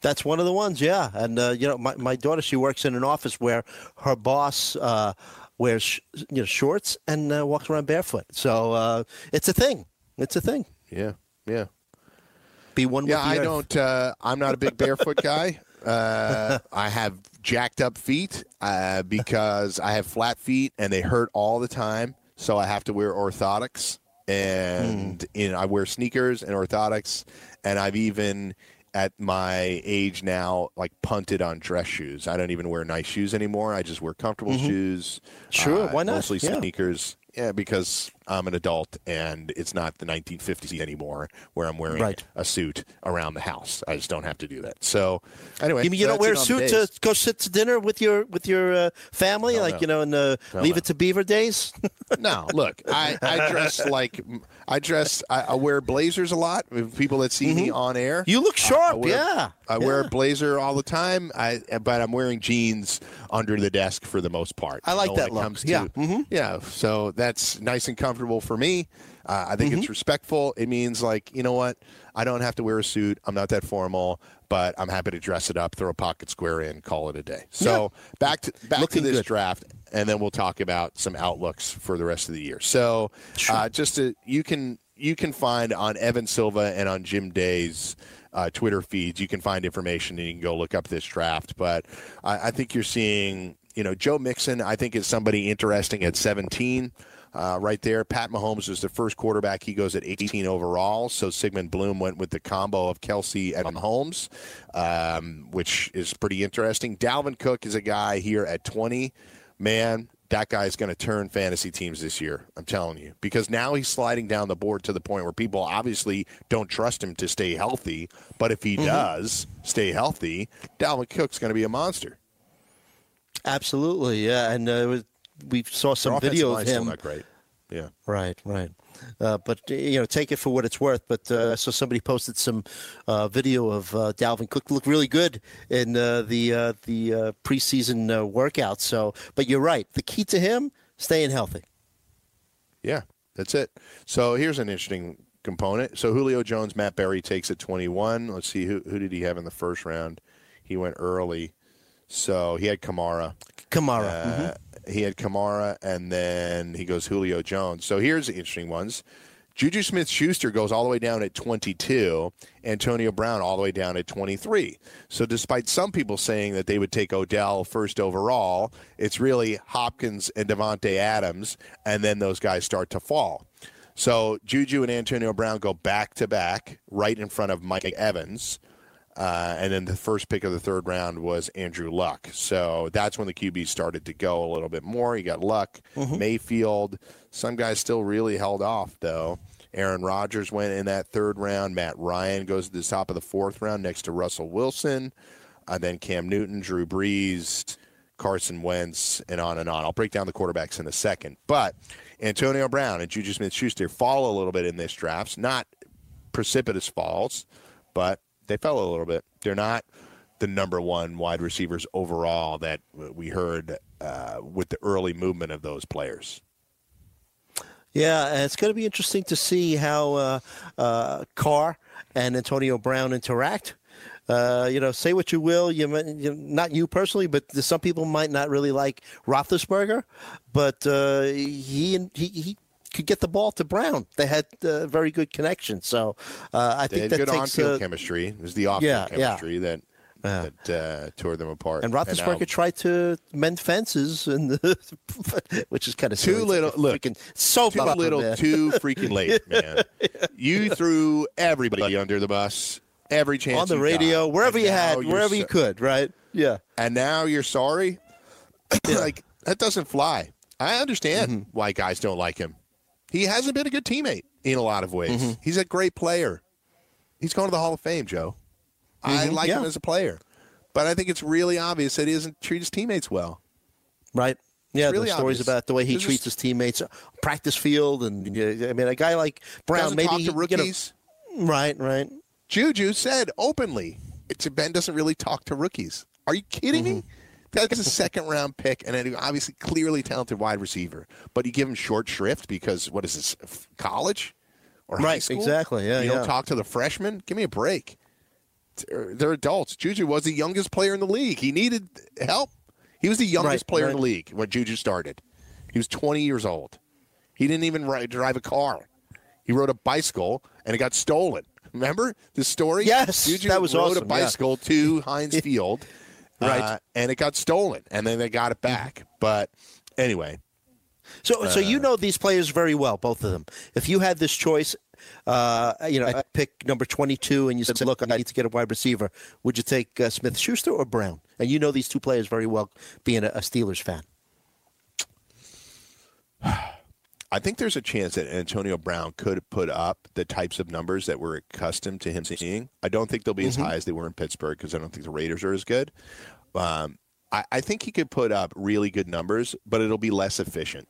That's one of the ones, yeah. And uh, you know, my, my daughter, she works in an office where her boss uh, wears sh- you know shorts and uh, walks around barefoot. So uh, it's a thing. It's a thing. Yeah, yeah. Be one Yeah, with the I earth. don't. Uh, I'm not a big barefoot guy. Uh, [LAUGHS] I have jacked up feet uh, because I have flat feet and they hurt all the time. So I have to wear orthotics, and in I wear sneakers and orthotics, and I've even at my age now like punted on dress shoes. I don't even wear nice shoes anymore. I just wear comfortable shoes. Sure, uh, why not? Mostly Yeah. sneakers. Yeah, because I'm an adult and it's not the 1950s anymore where I'm wearing Right. a suit around the house. I just don't have to do that. So, anyway, You mean you don't wear a that's it on suit to go sit to dinner with your with your uh, family, No, like no. you know, in the No, Leave. It to Beaver days? [LAUGHS] No, look, I, I dress like I dress. I, I wear blazers a lot. With people that see me on air, Mm-hmm. You look Uh, I sharp, wear- yeah. I wear yeah. a blazer all the time. I but I'm wearing jeans under the desk for the most part. I like that look. comes Yeah. to- yeah. So that's nice and comfortable for me. Uh, I think Mm-hmm. it's respectful. It means like you know what, I don't have to wear a suit. I'm not that formal, but I'm happy to dress it up, throw a pocket square in, call it a day. So back to back Looking to this good. draft, and then we'll talk about some outlooks for the rest of the year. So uh, just to, you can you can find on Evan Silva and on Jim Day's uh, Twitter feeds, you can find information and you can go look up this draft. But I, I think you're seeing, you know, Joe Mixon. I think is somebody interesting at 17. Uh, right there, Pat Mahomes is the first quarterback. He goes at 18 overall. So Sigmund Bloom went with the combo of Kelce and Mahomes, um, which is pretty interesting. Dalvin Cook is a guy here at 20. Man, that guy is going to turn fantasy teams this year. I'm telling you, because now he's sliding down the board to the point where people obviously don't trust him to stay healthy. But if he does stay healthy, Dalvin Cook's going to be a monster. Absolutely, yeah. And uh, it was, we saw some video of him. not great. Yeah. Right, right. Uh, but you know, take it for what it's worth. But uh, so somebody posted some uh, video of uh, Dalvin Cook look really good in uh, the uh, the uh, preseason uh, workout. So, but you're right. The key to him staying healthy. Yeah, that's it. So here's an interesting component. So Julio Jones, Matt Berry takes at 21. Let's see who who did he have in the first round? He went early, so he had Kamara. Kamara. Uh, He had Kamara, and then he goes Julio Jones. So here's the interesting ones. Juju Smith Schuster goes all the way down at 22, Antonio Brown all the way down at 23. So, despite some people saying that they would take Odell first overall, it's really Hopkins and Davante Adams, and then those guys start to fall. So, Juju and Antonio Brown go back to back right in front of Mike Evans. Uh, and then the first pick of the third round was Andrew Luck. So that's when the QB started to go a little bit more. You got Luck, Mayfield. Some guys still really held off, though. Aaron Rodgers went in that third round. Matt Ryan goes to the top of the fourth round next to Russell Wilson. Uh, then Cam Newton, Drew Brees, Carson Wentz, and on and on. I'll break down the quarterbacks in a second. But Antonio Brown and Juju Smith Schuster fall a little bit in this draft. Not precipitous falls, but they fell a little bit. They're not the number one wide receivers overall that we heard uh, with the early movement of those players. Yeah, it's going to be interesting to see how uh, uh, Carr and Antonio Brown interact. Uh, you know, say what you will, you, you not you personally, but some people might not really like Roethlisberger, but uh, he he he could get the ball to Brown. They had uh, very good connection, so uh, I They think that good takes. on-field chemistry. It was the off-field Yeah, yeah. chemistry that that uh, tore them apart. and now- Roethlisberger tried to mend fences, and [LAUGHS] which is kind of too little. Look, freaking so too little, man. too freaking late, [LAUGHS] man. You threw everybody under the bus, every chance on the radio, got. wherever And you had, wherever you could, right? Yeah. and now you're sorry. [COUGHS] like that doesn't fly. I understand Mm-hmm. why guys don't like him. He hasn't been a good teammate in a lot of ways. Mm-hmm. He's a great player. He's going to the Hall of Fame, Joe. I Mhm, like him as a player, but I think it's really obvious that he doesn't treat his teammates well. Right. Yeah, really the stories obvious. about the way he There's treats just- his teammates, uh, practice field, and I mean, a guy like Brown, maybe talk he- to you know, rookies. right, right. Juju said openly, it's, Ben doesn't really talk to rookies. Are you kidding me? That's a second round pick and an obviously clearly talented wide receiver. But you give him short shrift because what is this, college or high Right, school? exactly, yeah, You yeah. don't talk to the freshmen? Give me a break. They're, they're adults. Juju was the youngest player in the league. He needed help. He was the youngest Right, player in the league when Juju started. He was 20 years old. He didn't even ride, drive a car. He rode a bicycle and it got stolen. Remember the story? Yes, Juju that was rode awesome, a yeah. bicycle to Heinz [LAUGHS] Field, Right. uh, and it got stolen, and then they got it back. But anyway, So, so Uh, you know these players very well, both of them. If you had this choice, uh, you know, I'd pick number twenty-two, and you said, "Look, I need to get a wide receiver." Would you take uh, Smith Schuster or Brown? And you know these two players very well, being a, a Steelers fan. [SIGHS] [SIGHS] I think there's a chance that Antonio Brown could put up the types of numbers that we're accustomed to him seeing. I don't think they'll be Mm-hmm. as high as they were in Pittsburgh because I don't think the Raiders are as good. Um, I, I think he could put up really good numbers, but it'll be less efficient.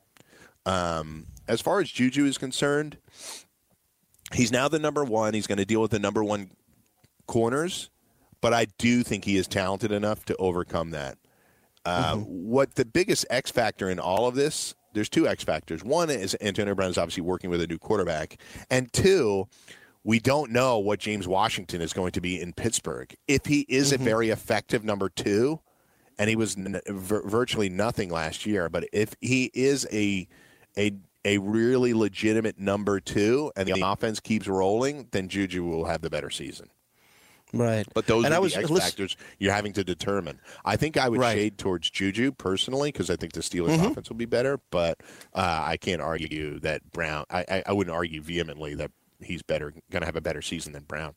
Um, as far as Juju is concerned, he's now the number one. He's going to deal with the number one corners, but I do think he is talented enough to overcome that. Uh, What the biggest X factor in all of this? There's two X factors. One is Antonio Brown is obviously working with a new quarterback, and two, we don't know what James Washington is going to be in Pittsburgh. If he is a mm-hmm. very effective number two, and he was n- vir- virtually nothing last year, but if he is a a a really legitimate number two, and the offense keeps rolling, then Juju will have the better season. Right. But those and are I was the X listen- factors you're having to determine. I think I would Right. shade towards Juju personally because I think the Steelers' Mm-hmm. offense will be better. But uh, I can't argue that Brown. I, I, I wouldn't argue vehemently that he's better, going to have a better season than Brown.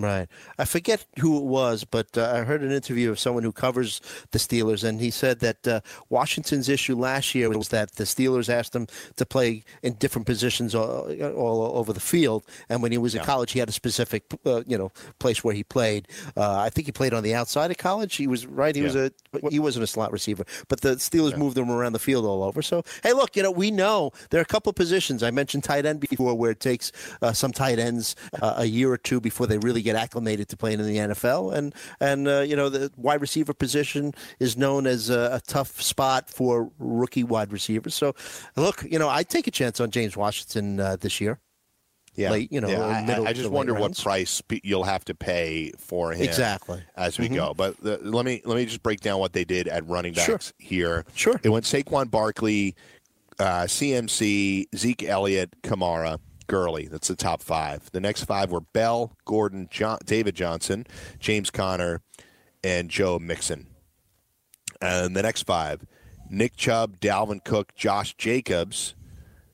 Right. I forget who it was, but uh, I heard an interview of someone who covers the Steelers, and he said that uh, Washington's issue last year was that the Steelers asked him to play in different positions all, all over the field, and when he was in college, he had a specific, uh, you know, place where he played. Uh, I think he played on the outside of college. He was right. He was a he wasn't a slot receiver, but the Steelers moved him around the field all over. So hey, look, you know, we know there are a couple of positions. I mentioned tight end before, where it takes uh, some tight ends uh, a year or two before they really get acclimated to playing in the NFL, and and uh, you know the wide receiver position is known as a, a tough spot for rookie wide receivers. So look, you know, I'd take a chance on James Washington uh, this year. Yeah, Late, you know, Yeah, I- middle I, I just wonder what price you'll have to pay for him Exactly. as we go. But the, let me let me just break down what they did at running backs Sure. here. Sure. it went Saquon Barkley, uh, CMC, Zeke Elliott, Kamara, Gurley. That's the top five. The next five were Bell, Gordon, John, David Johnson, James Conner, and Joe Mixon. And the next five: Nick Chubb, Dalvin Cook, Josh Jacobs,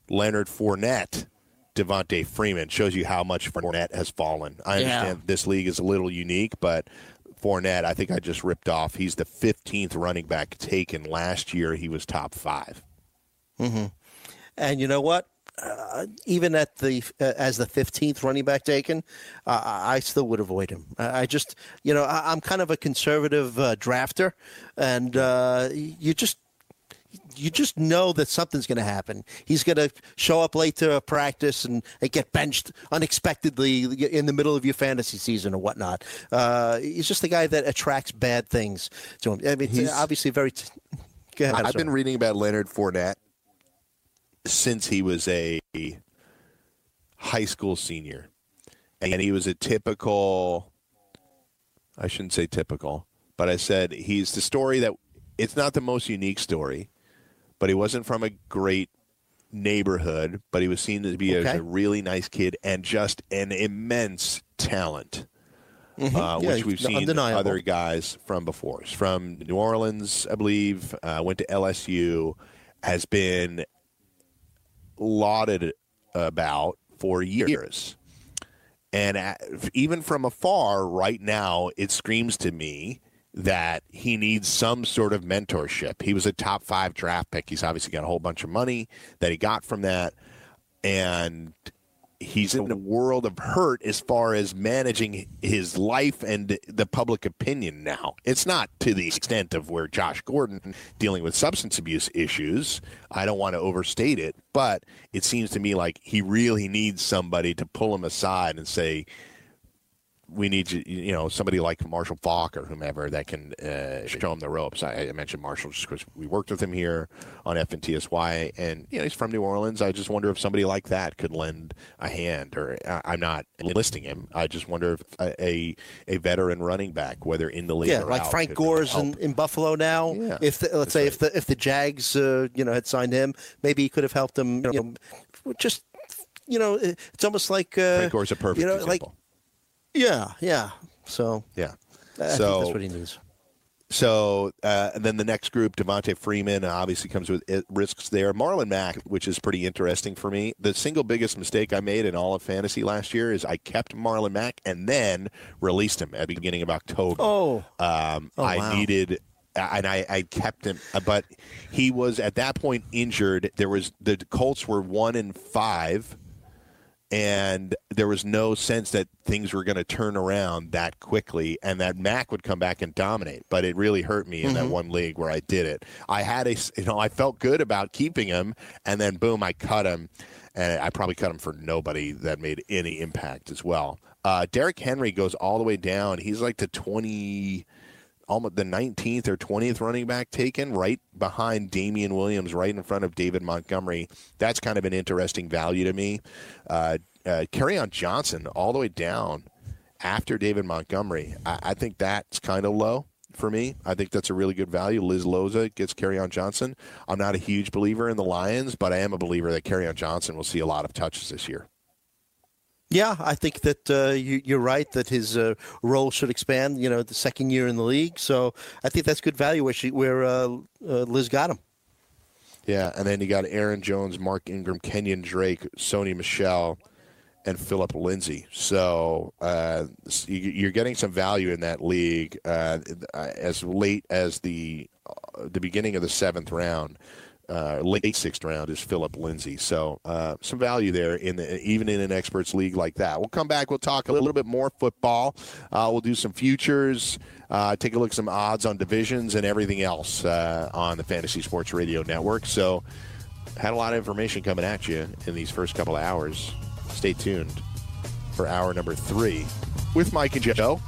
Leonard Fournette, Devonta Freeman shows you how much Fournette has fallen. I Yeah. understand this league is a little unique, but Fournette, I think I just ripped off. He's the 15th running back taken. Last year, he was top five. mm-hmm. And you know what? Uh, even at the uh, as the fifteenth running back taken, uh, I I still would avoid him. I I just, you know, I, I'm kind of a conservative uh, drafter, and uh, you just you just know that something's going to happen. He's going to show up late to a practice and, and get benched unexpectedly in the middle of your fantasy season or whatnot. Uh, he's just the guy that attracts bad things to him. I mean, he's, obviously very. T- [LAUGHS] ahead, I've sorry. been reading about Leonard Fournette since he was a high school senior. And he was a typical, I shouldn't say typical, but I said he's the story that it's not the most unique story, but he wasn't from a great neighborhood, but he was seen to be Okay. a, a really nice kid and just an immense talent uh, Mm-hmm. Yeah, which we've seen undeniable. other guys from before. He's from New Orleans, I believe. Uh, went to LSU. Has been lauded about for years, and even from afar, right now, it screams to me that he needs some sort of mentorship. He was a top five draft pick. He's obviously got a whole bunch of money that he got from that, and he's in a world of hurt as far as managing his life and the public opinion now. It's not to the extent of where Josh Gordon dealing with substance abuse issues. I don't want to overstate it, but it seems to me like he really needs somebody to pull him aside and say, we need you, you know, somebody like Marshall Faulk or whomever that can uh, show him the ropes. I, I mentioned Marshall just because we worked with him here on FNTSY, and you know he's from New Orleans. I just wonder if somebody like that could lend a hand. Or I, I'm not enlisting him. I just wonder if a, a veteran running back, whether in the league, Yeah, like out, Frank Gore's in, in Buffalo now. Yeah, if the, let's say if the if the Jags uh, you know had signed him, maybe he could have helped them. You know, just you know, it's almost like uh, Frank Gore's a perfect you know, example. Like, yeah, yeah. So yeah. I think so that's what he needs. So uh, and then the next group, Devonta Freeman, obviously comes with it, risks there. Marlon Mack, which is pretty interesting for me. The single biggest mistake I made in all of fantasy last year is I kept Marlon Mack and then released him at the beginning of October. Oh, Um, Oh, I wow. needed, and I, I kept him, but he was at that point injured. There was the Colts were one and five, and there was no sense that things were going to turn around that quickly, and that Mack would come back and dominate. But it really hurt me in that one league where I did it. I had a, you know, I felt good about keeping him, and then boom, I cut him, and I probably cut him for nobody that made any impact as well. Uh, Derrick Henry goes all the way down. He's like the twenty almost the 19th or 20th running back taken right behind Damien Williams, right in front of David Montgomery. That's kind of an interesting value to me. Uh, uh, on Johnson all the way down after David Montgomery. I, I think that's kind of low for me. I think that's a really good value. Liz Loza gets Kerryon Johnson. I'm not a huge believer in the Lions, but I am a believer that Kerryon Johnson will see a lot of touches this year. Yeah. I think that uh, you, you're right that his uh, role should expand. You know, the second year in the league, so I think that's good value where she where uh, uh, Liz got him. Yeah, and then you got Aaron Jones, Mark Ingram, Kenyan Drake, Sony Michel, and Philip Lindsay. So uh, you- you're getting some value in that league uh, as late as the the beginning of the seventh round. Uh, late sixth round is Philip Lindsay, so uh, some value there in the, even in an experts league like that. We'll come back. We'll talk a little bit more football. Uh, we'll do some futures, uh, take a look at some odds on divisions and everything else uh, on the Fantasy Sports Radio Network. So had a lot of information coming at you in these first couple of hours. Stay tuned for hour number three with Mike and Joe.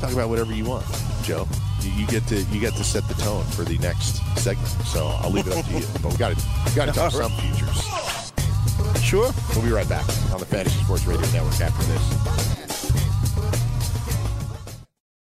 Talk about whatever you want, Joe. You, get to you get to set the tone for the next segment. So I'll leave it up to you. But we got to got to talk [LAUGHS] some futures. Sure. We'll be right back on the Fantasy Sports Radio Network after this.